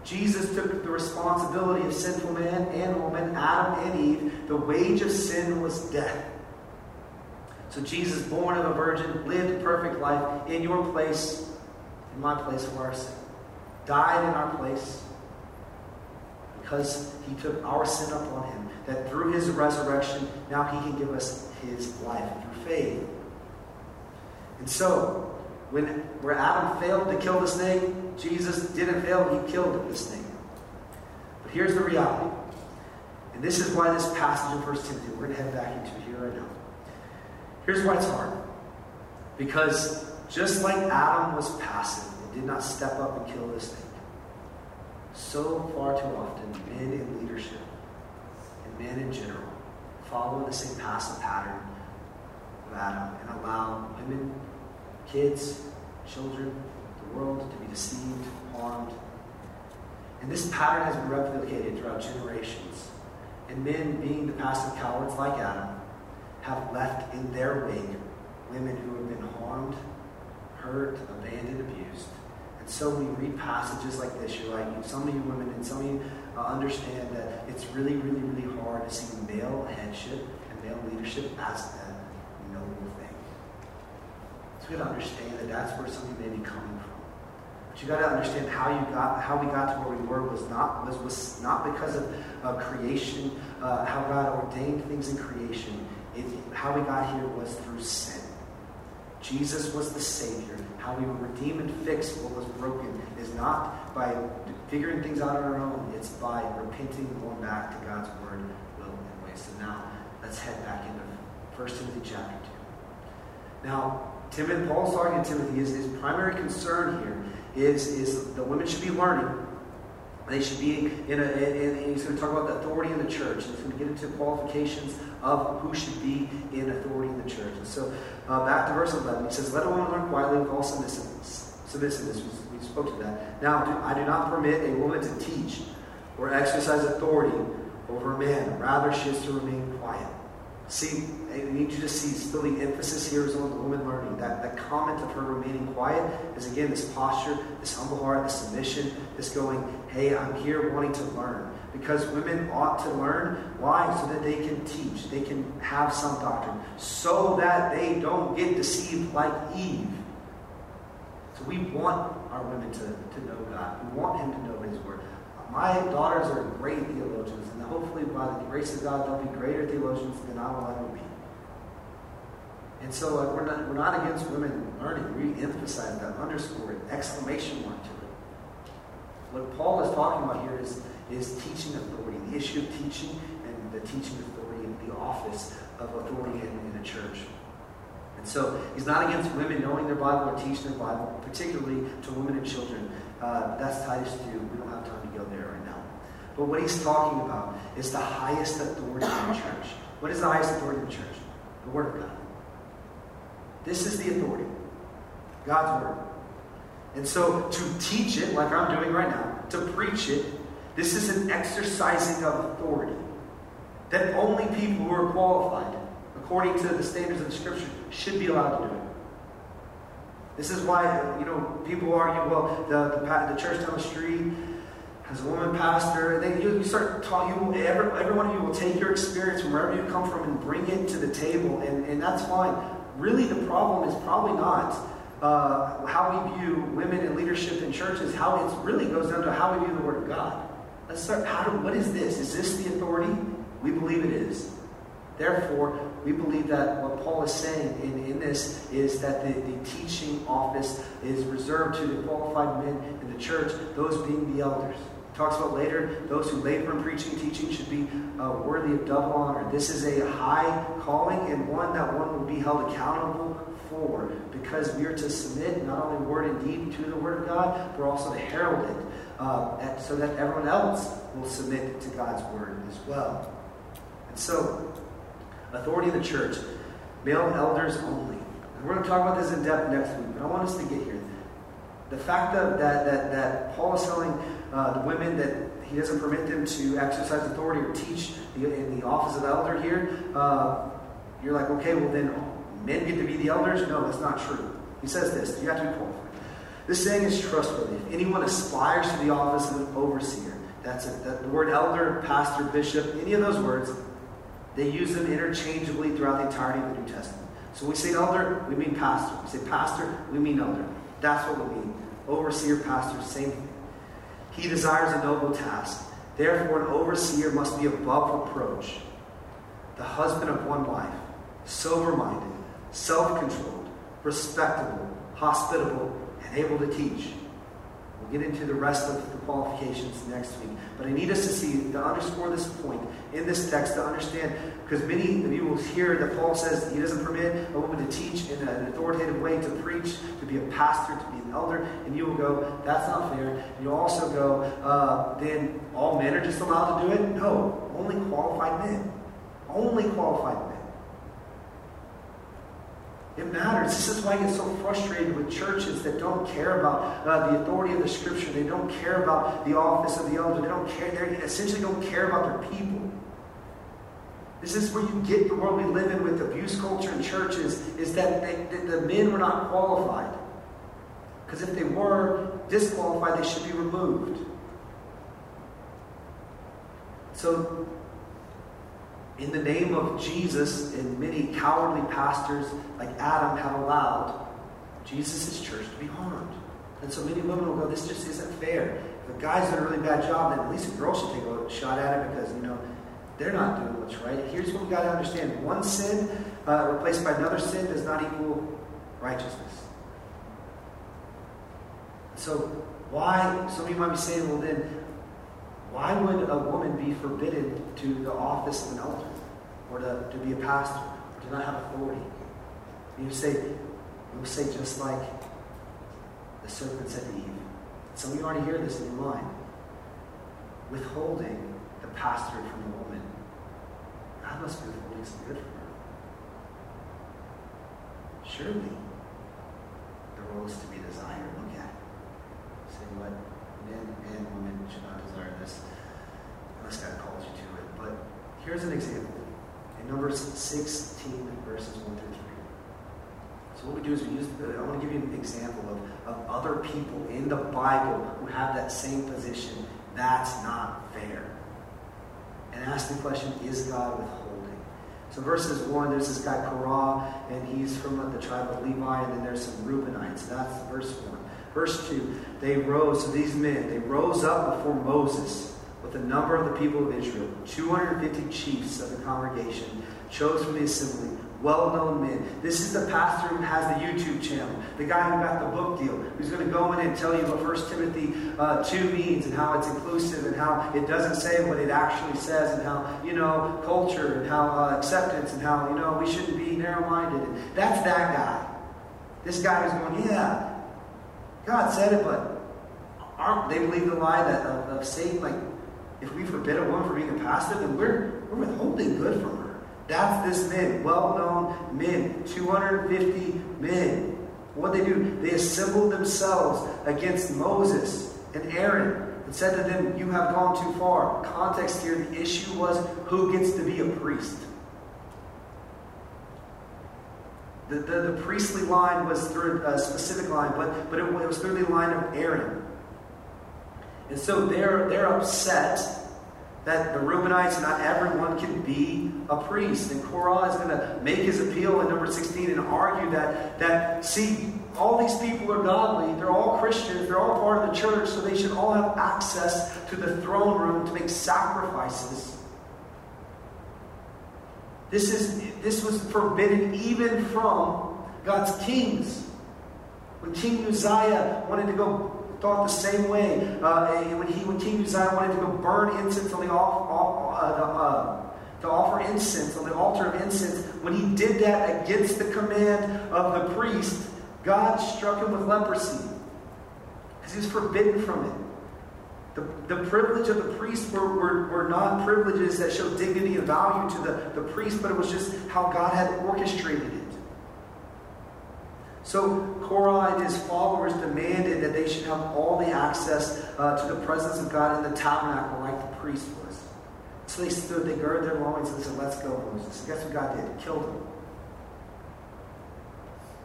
Jesus took the responsibility of sinful man and woman, Adam and Eve. The wage of sin was death. So Jesus, born of a virgin, lived a perfect life in your place, in my place for our sin. Died in our place because he took our sin upon him that through his resurrection, now he can give us his life through faith. And so, when where Adam failed to kill the snake, Jesus didn't fail, he killed the snake. But here's the reality. And this is why this passage in 1 Timothy, we're going to head back into here right now. Here's why it's hard. Because just like Adam was passive did not step up and kill this snake, so far too often men in leadership and men in general follow the same passive pattern of Adam and allow women kids, children, the world to be deceived, harmed. And this pattern has been replicated throughout generations. And men, being the passive cowards like Adam, have left in their wake women who have been harmed, hurt, abandoned, abused. So we read passages like this. You're like, some of you women and some of you uh, understand that it's really, really, really hard to see male headship and male leadership as a noble thing. So we got to understand that that's where something may be coming from. But you got to understand how you got, how we got to where we were was not was, was not because of uh, creation, uh, how God ordained things in creation. It, how we got here was through sin. Jesus was the Savior. How we redeem and fix what was broken is not by figuring things out on our own. It's by repenting and going back to God's word, will, and way. So now let's head back into 1 Timothy chapter 2. Now, Timothy, Paul's talking to Timothy, his, his primary concern here is, is the women should be learning. They should be in a, he's going to talk about the authority in the church. He's going to get into qualifications of who should be in authority in the church. And so, uh, back to verse 11, he says, Let a woman learn quietly with all submissiveness. Submissiveness, we, we spoke to that. Now, do, I do not permit a woman to teach or exercise authority over a man. Rather, she is to remain quiet. See, I need you to see still the emphasis here is on the woman learning. That, that comment of her remaining quiet is again this posture, this humble heart, this submission, this going, hey, I'm here wanting to learn. Because women ought to learn. Why? So that they can teach, they can have some doctrine, so that they don't get deceived like Eve. So we want our women to, to know God. We want Him to know His Word. My daughters are great theologians, and hopefully, by the grace of God, they'll be greater theologians than I will ever be. And so, like, we're not we're not against women learning. We emphasize that, underscore it, exclamation mark to. What Paul is talking about here is is teaching authority, the issue of teaching and the teaching authority and the office of authority in, in a church. And so he's not against women knowing their Bible or teaching their Bible, particularly to women and children. Uh, that's Titus 2. We don't have time to go there right now. But what he's talking about is the highest authority in the church. What is the highest authority in the church? The Word of God. This is the authority. God's Word. And so to teach it, like I'm doing right now, to preach it, this is an exercising of authority that only people who are qualified, according to the standards of the Scripture, should be allowed to do it. This is why, you know, people argue, well, the, the, the church down the street has a woman pastor. And then you, you start talking, you, every, every one of you will take your experience from wherever you come from and bring it to the table, and, and that's fine. Really, the problem is probably not uh, how we view women in leadership in churches, how it really goes down to how we view the Word of God. Let's start. How do, what is this? Is this the authority? We believe it is. Therefore, we believe that what Paul is saying in, in this is that the, the teaching office is reserved to the qualified men in the church, those being the elders. Talks about later, those who labor in preaching teaching should be uh, worthy of double honor. This is a high calling and one that one will be held accountable for because we are to submit not only word and deed to the Word of God, but also to herald it uh, so that everyone else will submit to God's Word as well. And so, authority in the church, male elders only. And we're going to talk about this in depth next week, but I want us to get here. The fact that, that, that, that Paul is telling uh, the women that he doesn't permit them to exercise authority or teach in the office of elder here, uh, you're like, okay, well then men get to be the elders? No, that's not true. He says this you have to be qualified. This saying is trustworthy. If anyone aspires to the office of an overseer, that's it. That, the word elder, pastor, bishop, any of those words, they use them interchangeably throughout the entirety of the New Testament. So when we say elder, we mean pastor. We say pastor, we mean elder. That's what we mean. Overseer, pastor, same thing. He desires a noble task. Therefore, an overseer must be above reproach, the husband of one wife, sober minded, self controlled, respectable, hospitable, and able to teach. We'll get into the rest of the qualifications next week. But I need us to see, to underscore this point in this text, to understand, because many of you will hear that Paul says he doesn't permit a woman to teach in an authoritative way, to preach, to be a pastor, to be an elder, and you will go, that's not fair. And you'll also go, uh, then all men are just allowed to do it? No, only qualified men. Only qualified men. It matters. This is why I get so frustrated with churches that don't care about uh, the authority of the Scripture. They don't care about the office of the elder. They don't care. They essentially don't care about their people. This is where you get the world we live in with abuse culture in churches. Is that they, the men were not qualified because if they were disqualified, they should be removed. So in the name of Jesus, and many cowardly pastors like Adam have allowed Jesus' church to be harmed. And so many women will go, this just isn't fair. If a guy's doing a really bad job, then at least a girl should take a shot at it because, you know, they're not doing what's right. Here's what we got to understand. One sin uh, replaced by another sin does not equal righteousness. So why, some of you might be saying, well then, why would a woman be forbidden to the office of an elder or to, to be a pastor or to not have authority? You say, you say just like the serpent said to Eve. Some of you already hear this in your mind. Withholding the pastorate from the woman. God must be withholding some good from her. Surely the role is to be desired. Look at it. Say what? men and women should not desire this unless God calls you to it. But here's an example. Numbers 16, verses 1 through 3. So what we do is we use, I want to give you an example of, of other people in the Bible who have that same position. That's not fair. And ask the question, is God withholding? So verses 1, there's this guy Korah, and he's from the tribe of Levi, and then there's some Reubenites. That's verse 1. Verse 2 They rose, so these men, they rose up before Moses with a number of the people of Israel, 250 chiefs of the congregation, chose from the assembly, well known men. This is the pastor who has the YouTube channel, the guy who got the book deal, who's going to go in and tell you what 1 Timothy uh, 2 means and how it's inclusive and how it doesn't say what it actually says and how, you know, culture and how uh, acceptance and how, you know, we shouldn't be narrow minded. That's that guy. This guy who's going, yeah, God said it, but aren't they believe the lie that of, of Satan? Like, if we forbid a woman from being a pastor, then we're we're withholding good from her. That's this men, well-known men, 250 men. What they do? They assembled themselves against Moses and Aaron and said to them, "You have gone too far." Context here: the issue was who gets to be a priest. The, the, the, priestly line was through a specific line, but, but it, it was through the line of Aaron. And so they're, they're upset that the Reubenites, not everyone can be a priest. And Korah is going to make his appeal in number 16 and argue that, that, see, all these people are godly. They're all Christians. They're all part of the church, so they should all have access to the throne room to make sacrifices this, is, this was forbidden even from God's kings. When King Uzziah wanted to go, thought the same way. Uh, when, he, when King Uzziah wanted to go burn incense on the, off, off, uh, the, uh, to offer incense on the altar of incense, when he did that against the command of the priest, God struck him with leprosy because he was forbidden from it. The, the privilege of the priest were, were, were not privileges that showed dignity and value to the, the priest, but it was just how God had orchestrated it. So Korah and his followers demanded that they should have all the access uh, to the presence of God in the tabernacle like the priest was. So they stood, they girded their loins, and said, Let's go, Moses. guess what God did? Killed them.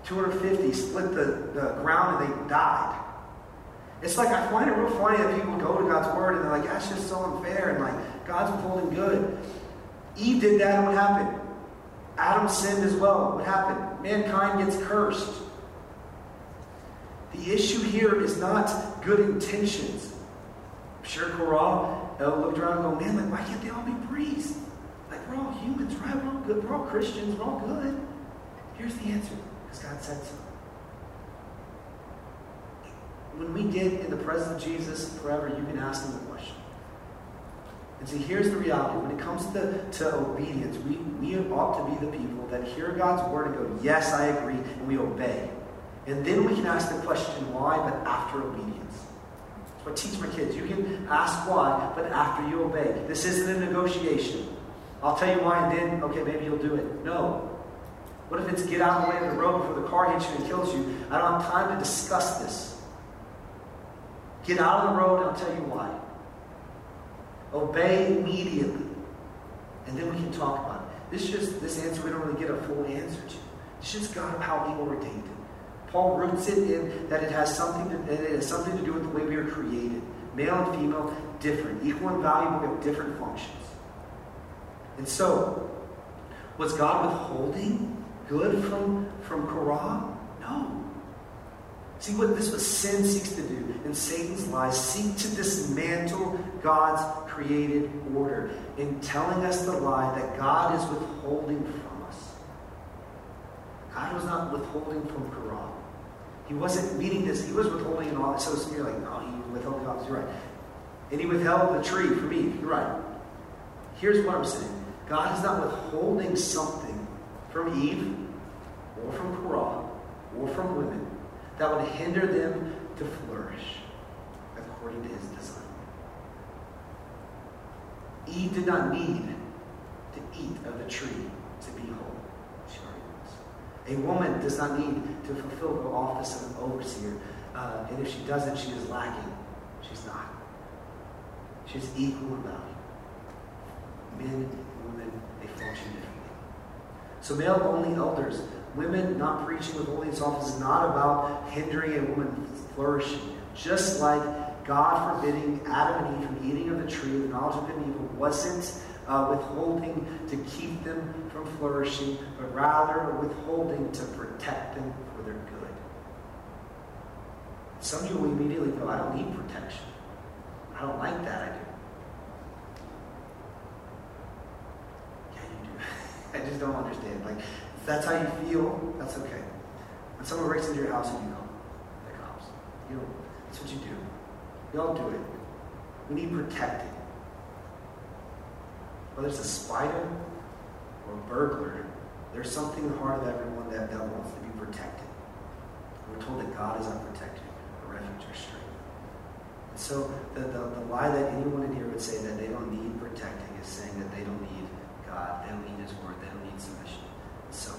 250 split the, the ground and they died. It's like I find it real funny that people go to God's word and they're like, that's just so unfair, and like God's withholding good. Eve did that, and what happened? Adam sinned as well. What happened? Mankind gets cursed. The issue here is not good intentions. I'm sure Korah looked around and go, man, like, why can't they all be priests? Like, we're all humans, right? We're all good. We're all Christians. We're all good. Here's the answer because God said so. When we get in the presence of Jesus forever, you can ask him the question. And see, here's the reality. When it comes to, to obedience, we, we ought to be the people that hear God's word and go, Yes, I agree, and we obey. And then we can ask the question why, but after obedience. I teach my kids. You can ask why, but after you obey. This isn't a negotiation. I'll tell you why, and then, okay, maybe you'll do it. No. What if it's get out of the way of the road before the car hits you and kills you? I don't have time to discuss this. Get out of the road, and I'll tell you why. Obey immediately. And then we can talk about it. This just this answer we don't really get a full answer to. It's just God how He ordained it. Paul roots it in that it has something to, it has something to do with the way we are created. Male and female, different. Equal and valuable, but different functions. And so, was God withholding good from, from Korah? No. See what this was sin seeks to do, and Satan's lies seek to dismantle God's created order in telling us the lie that God is withholding from us. God was not withholding from Korah. He wasn't meaning this. He was withholding in all. So you're like, oh, no, he withheld the all. You're right. And he withheld the tree for me. You're right. Here's what I'm saying. God is not withholding something from Eve or from Korah or from women that would hinder them to flourish according to his design. Eve did not need to eat of the tree to be whole. A woman does not need to fulfill the office of an overseer. Uh, and if she doesn't, she is lacking. She's not. She's equal in value. Men and women, they function differently. So male only elders women not preaching with holiness office is not about hindering a woman flourishing. Just like God forbidding Adam and Eve from eating of the tree of the knowledge of good and evil wasn't uh, withholding to keep them from flourishing, but rather withholding to protect them for their good. Some of you will immediately go, I don't need protection. I don't like that. I do. Yeah, you do. <laughs> I just don't understand. Like, if that's how you feel, that's okay. When someone breaks into your house and you go, the cops. You know, that's what you do. We all do it. We need protecting. Whether it's a spider or a burglar, there's something in the heart of everyone that, that wants to be protected. We're told that God is our protector, a refuge, our strength. And so the, the, the lie that anyone in here would say that they don't need protecting is saying that they don't need God, they don't need His Word, they don't need submission. So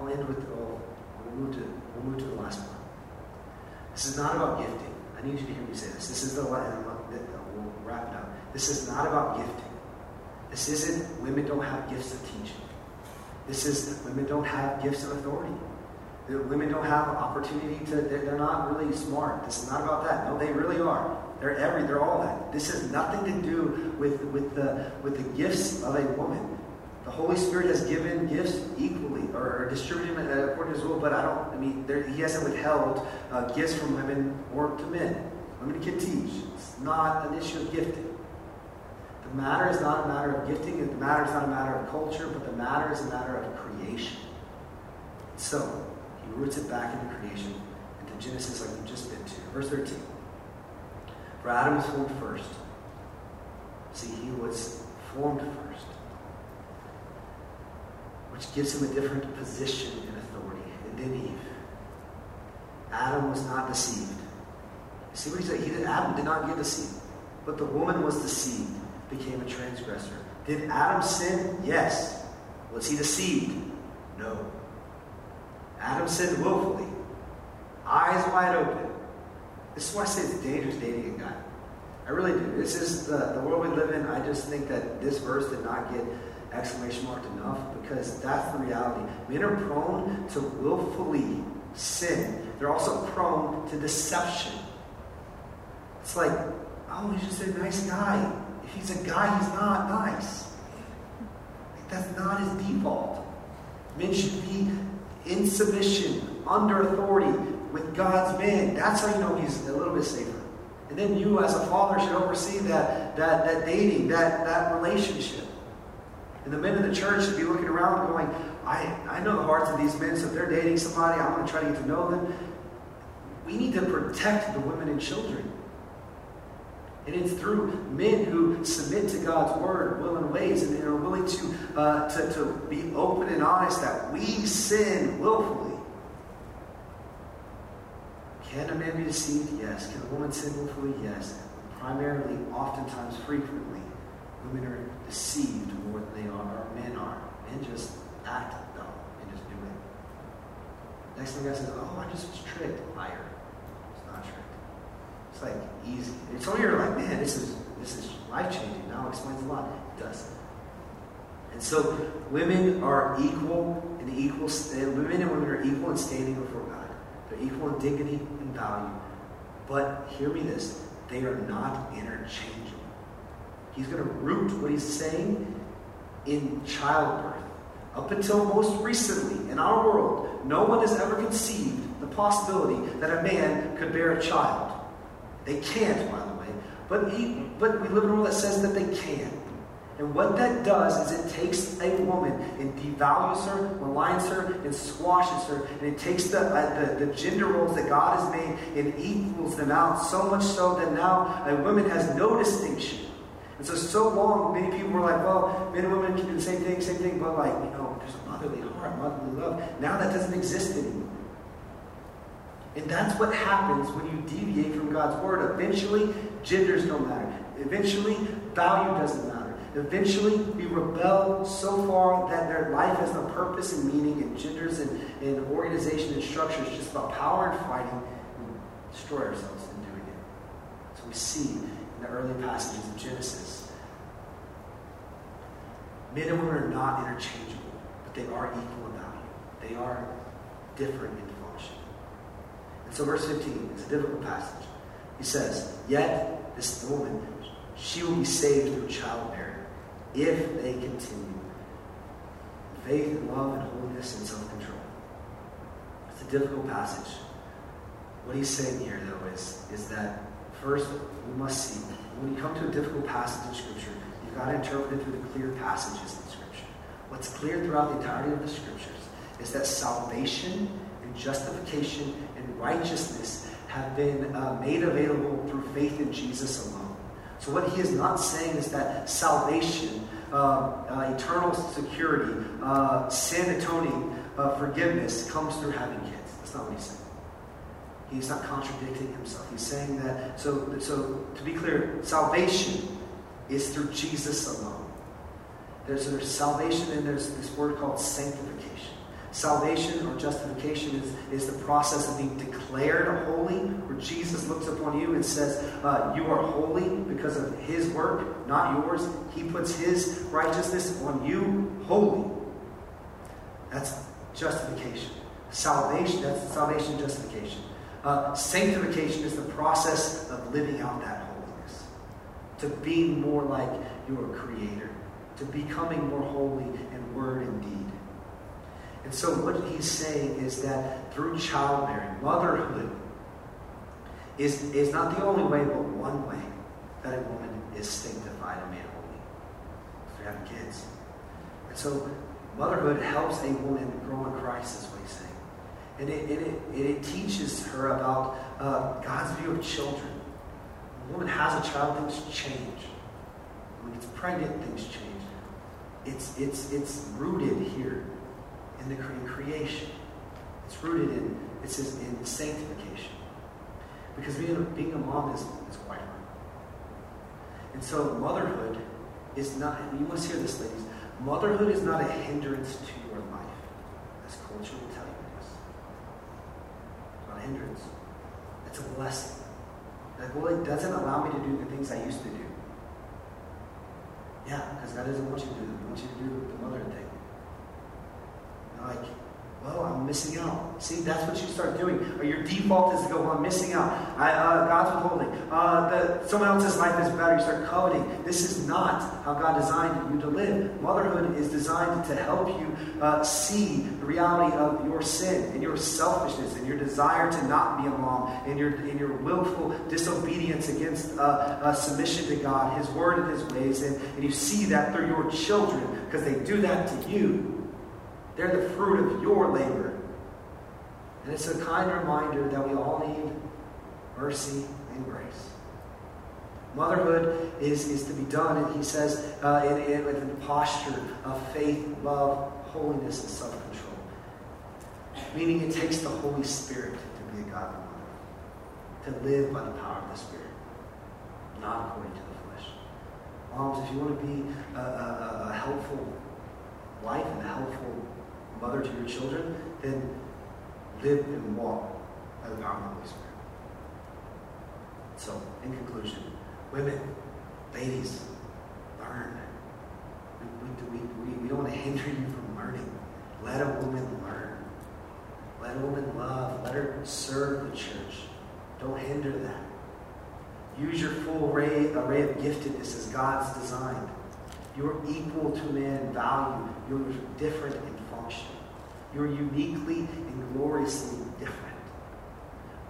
I'll end with, oh, we'll move to, we'll move to the last one. This is not about gifting. I need you to hear me say this. This is the, we'll wrap it up. This is not about gifting. This isn't women don't have gifts of teaching. This is women don't have gifts of authority. Women don't have opportunity to, they're not really smart. This is not about that. No, they really are. They're every, they're all that. This has nothing to do with, with, the, with the gifts of a woman. The Holy Spirit has given gifts equally or, or distributed them according to his will, but I don't, I mean, there, he hasn't withheld uh, gifts from women or to men. Women can teach. It's not an issue of gifting. The matter is not a matter of gifting, the matter is not a matter of culture, but the matter is a matter of creation. So, he roots it back into creation, into Genesis like we've just been to. Verse 13. For Adam was formed first. See, he was formed first which gives him a different position and authority than Eve. Adam was not deceived. See what he said? He did, Adam did not get deceived, but the woman was deceived, became a transgressor. Did Adam sin? Yes. Was he deceived? No. Adam sinned willfully, eyes wide open. This is why I say it's dangerous dating a guy. I really do. This is the, the world we live in. I just think that this verse did not get exclamation mark enough because that's the reality. Men are prone to willfully sin. They're also prone to deception. It's like, oh, he's just a nice guy. He's a guy, he's not nice. That's not his default. Men should be in submission, under authority with God's men. That's how you know he's a little bit safer. And then you, as a father, should oversee that, that, that dating, that, that relationship. And the men in the church should be looking around going, I, I know the hearts of these men, so if they're dating somebody, I'm going to try to get to know them. We need to protect the women and children. And it's through men who submit to God's word, will and ways, and they are willing to, uh, to, to be open and honest that we sin willfully. Can a man be deceived? Yes. Can a woman sin willfully? Yes. Primarily, oftentimes, frequently, women are deceived more than they are, or men are. Men just act dumb and just do it. Next thing I says, Oh, I just was tricked. Liar. It's like easy. It's only you're like, man, this is this is life changing. Now it explains a lot. It does. And so women are equal in equal eh, women and women are equal in standing before God. They're equal in dignity and value. But hear me this, they are not interchangeable. He's going to root what he's saying in childbirth. Up until most recently in our world, no one has ever conceived the possibility that a man could bear a child. They can't, by the way. But, but we live in a world that says that they can. And what that does is it takes a woman and devalues her, maligns her, and squashes her. And it takes the, uh, the, the, gender roles that God has made and equals them out so much so that now a woman has no distinction. And so, so long, many people were like, well, men and women can do the same thing, same thing, but like, you know, there's a motherly heart, motherly love. Now that doesn't exist anymore. And that's what happens when you deviate from God's word. Eventually, genders don't matter. Eventually, value doesn't matter. Eventually, we rebel so far that their life has no purpose and meaning, and genders and, and organization and structure is just about power and fighting. We destroy ourselves in doing it. So we see in the early passages of Genesis. Men and women are not interchangeable, but they are equal in value. They are different in and so, verse 15 is a difficult passage. He says, Yet this woman, she will be saved through childbearing if they continue in faith and love and holiness and self control. It's a difficult passage. What he's saying here, though, is, is that first we must see when you come to a difficult passage in Scripture, you've got to interpret it through the clear passages in Scripture. What's clear throughout the entirety of the Scriptures is that salvation and justification righteousness have been uh, made available through faith in Jesus alone. So, what he is not saying is that salvation, uh, uh, eternal security, uh, sin atoning, uh, forgiveness comes through having kids. That's not what he's saying. He's not contradicting himself. He's saying that, so, so to be clear, salvation is through Jesus alone. There's, there's salvation and there's this word called sanctification. Salvation or justification is, is the process of being declared holy, where Jesus looks upon you and says, uh, You are holy because of his work, not yours. He puts his righteousness on you, holy. That's justification. Salvation, that's salvation justification. Uh, sanctification is the process of living out that holiness, to being more like your Creator, to becoming more holy in word and deed. And so, what he's saying is that through childbearing, motherhood is, is not the only way, but one way that a woman is sanctified and made holy. Through having kids. And so, motherhood helps a woman grow in Christ, is what he's saying. And it, it, it, it teaches her about uh, God's view of children. When a woman has a child, things change. When it's pregnant, things change. It's, it's, it's rooted here in the creation. It's rooted in, it says, in sanctification. Because being a, being a mom is, is quite hard. And so motherhood is not, you must hear this, ladies. Motherhood is not a hindrance to your life, as culture will tell you it is. It's not a hindrance. It's a blessing. Like, well, it doesn't allow me to do the things I used to do. Yeah, because God doesn't want you to do. He wants you to do the mother thing like, well, I'm missing out. See, that's what you start doing. Or your default is to go, well, I'm missing out. I, uh, God's withholding. Uh, the, someone else's life is better. You start coveting. This is not how God designed you to live. Motherhood is designed to help you uh, see the reality of your sin and your selfishness and your desire to not be a mom and your, and your willful disobedience against uh, submission to God, His word and His ways. And, and you see that through your children because they do that to you. They're the fruit of your labor. And it's a kind reminder that we all need mercy and grace. Motherhood is, is to be done, and he says, uh, in, in, with a posture of faith, love, holiness, and self control. Meaning it takes the Holy Spirit to be a godly mother, to live by the power of the Spirit, not according to the flesh. Moms, if you want to be a, a, a helpful wife and a helpful mother to your children, then live and walk by the power of the Holy Spirit. So, in conclusion, women, ladies, learn. We, we, we, we don't want to hinder you from learning. Let a woman learn. Let a woman love. Let her serve the church. Don't hinder that. Use your full array, array of giftedness as God's designed. You're equal to man value. You're different. You're uniquely and gloriously different.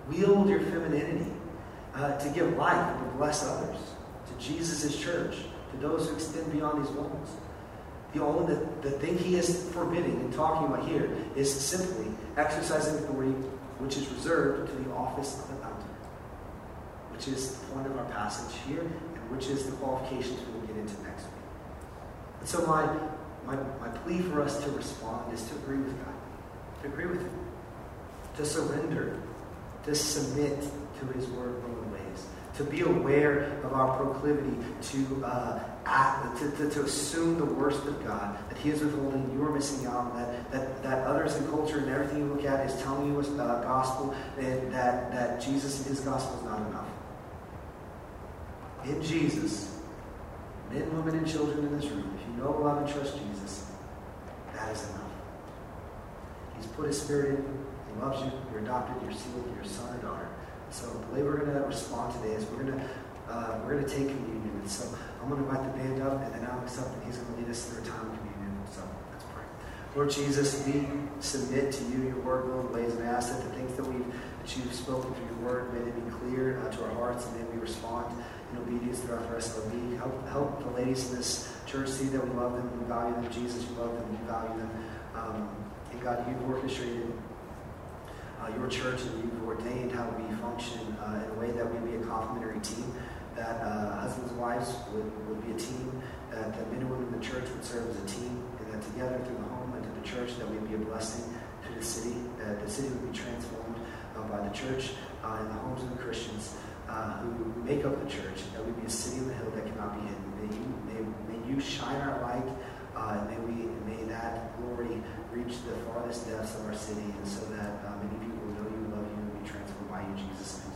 Wield your femininity uh, to give life and to bless others, to Jesus' church, to those who extend beyond these walls. The only the, the thing he is forbidding and talking about here is simply exercising authority which is reserved to the office of an elder, which is the point of our passage here, and which is the qualifications we will get into next week. And so my my, my plea for us to respond is to agree with God, to agree with Him, to surrender, to submit to His word, and ways, to be aware of our proclivity to, uh, act, to, to, to, assume the worst of God, that He is withholding, you are missing out, that, that, that others in culture and everything you look at is telling you a uh, gospel, and that, that Jesus and His gospel is not enough. In Jesus, men, women, and children in this room, if you know, love, and trust Jesus, that is enough. He's put His Spirit in you. He loves you. You're adopted. You're sealed. You're a son or daughter. So the way we're going to respond today is we're going to uh, we're going to take communion. And so I'm going to invite the band up, and then Alex up, and he's going to lead us through a time of communion. So let's pray. Lord Jesus, we submit to you your word, will, and ways, and ask that the things that we've that you've spoken through your word may they be clear uh, to our hearts, and may we respond in obedience throughout the rest of week. Help, help the ladies in this church see that we love them, we value them. Jesus, you love them, you value them. Um, and God, you've orchestrated uh, your church and you've ordained how we function uh, in a way that we be a complementary team, that uh, husbands and wives would, would be a team, that the men and women in the church would serve as a team, and that together through the home and to the church that we'd be a blessing to the city, that the city would be transformed uh, by the church uh, and the homes of the Christians uh, who would make up the church, that we be a city on the hill that cannot be hidden. May you, may, may you shine our light, uh, may, we, may that glory reach the farthest depths of our city, and so that uh, many people will know you, love you, and be transformed by you, Jesus.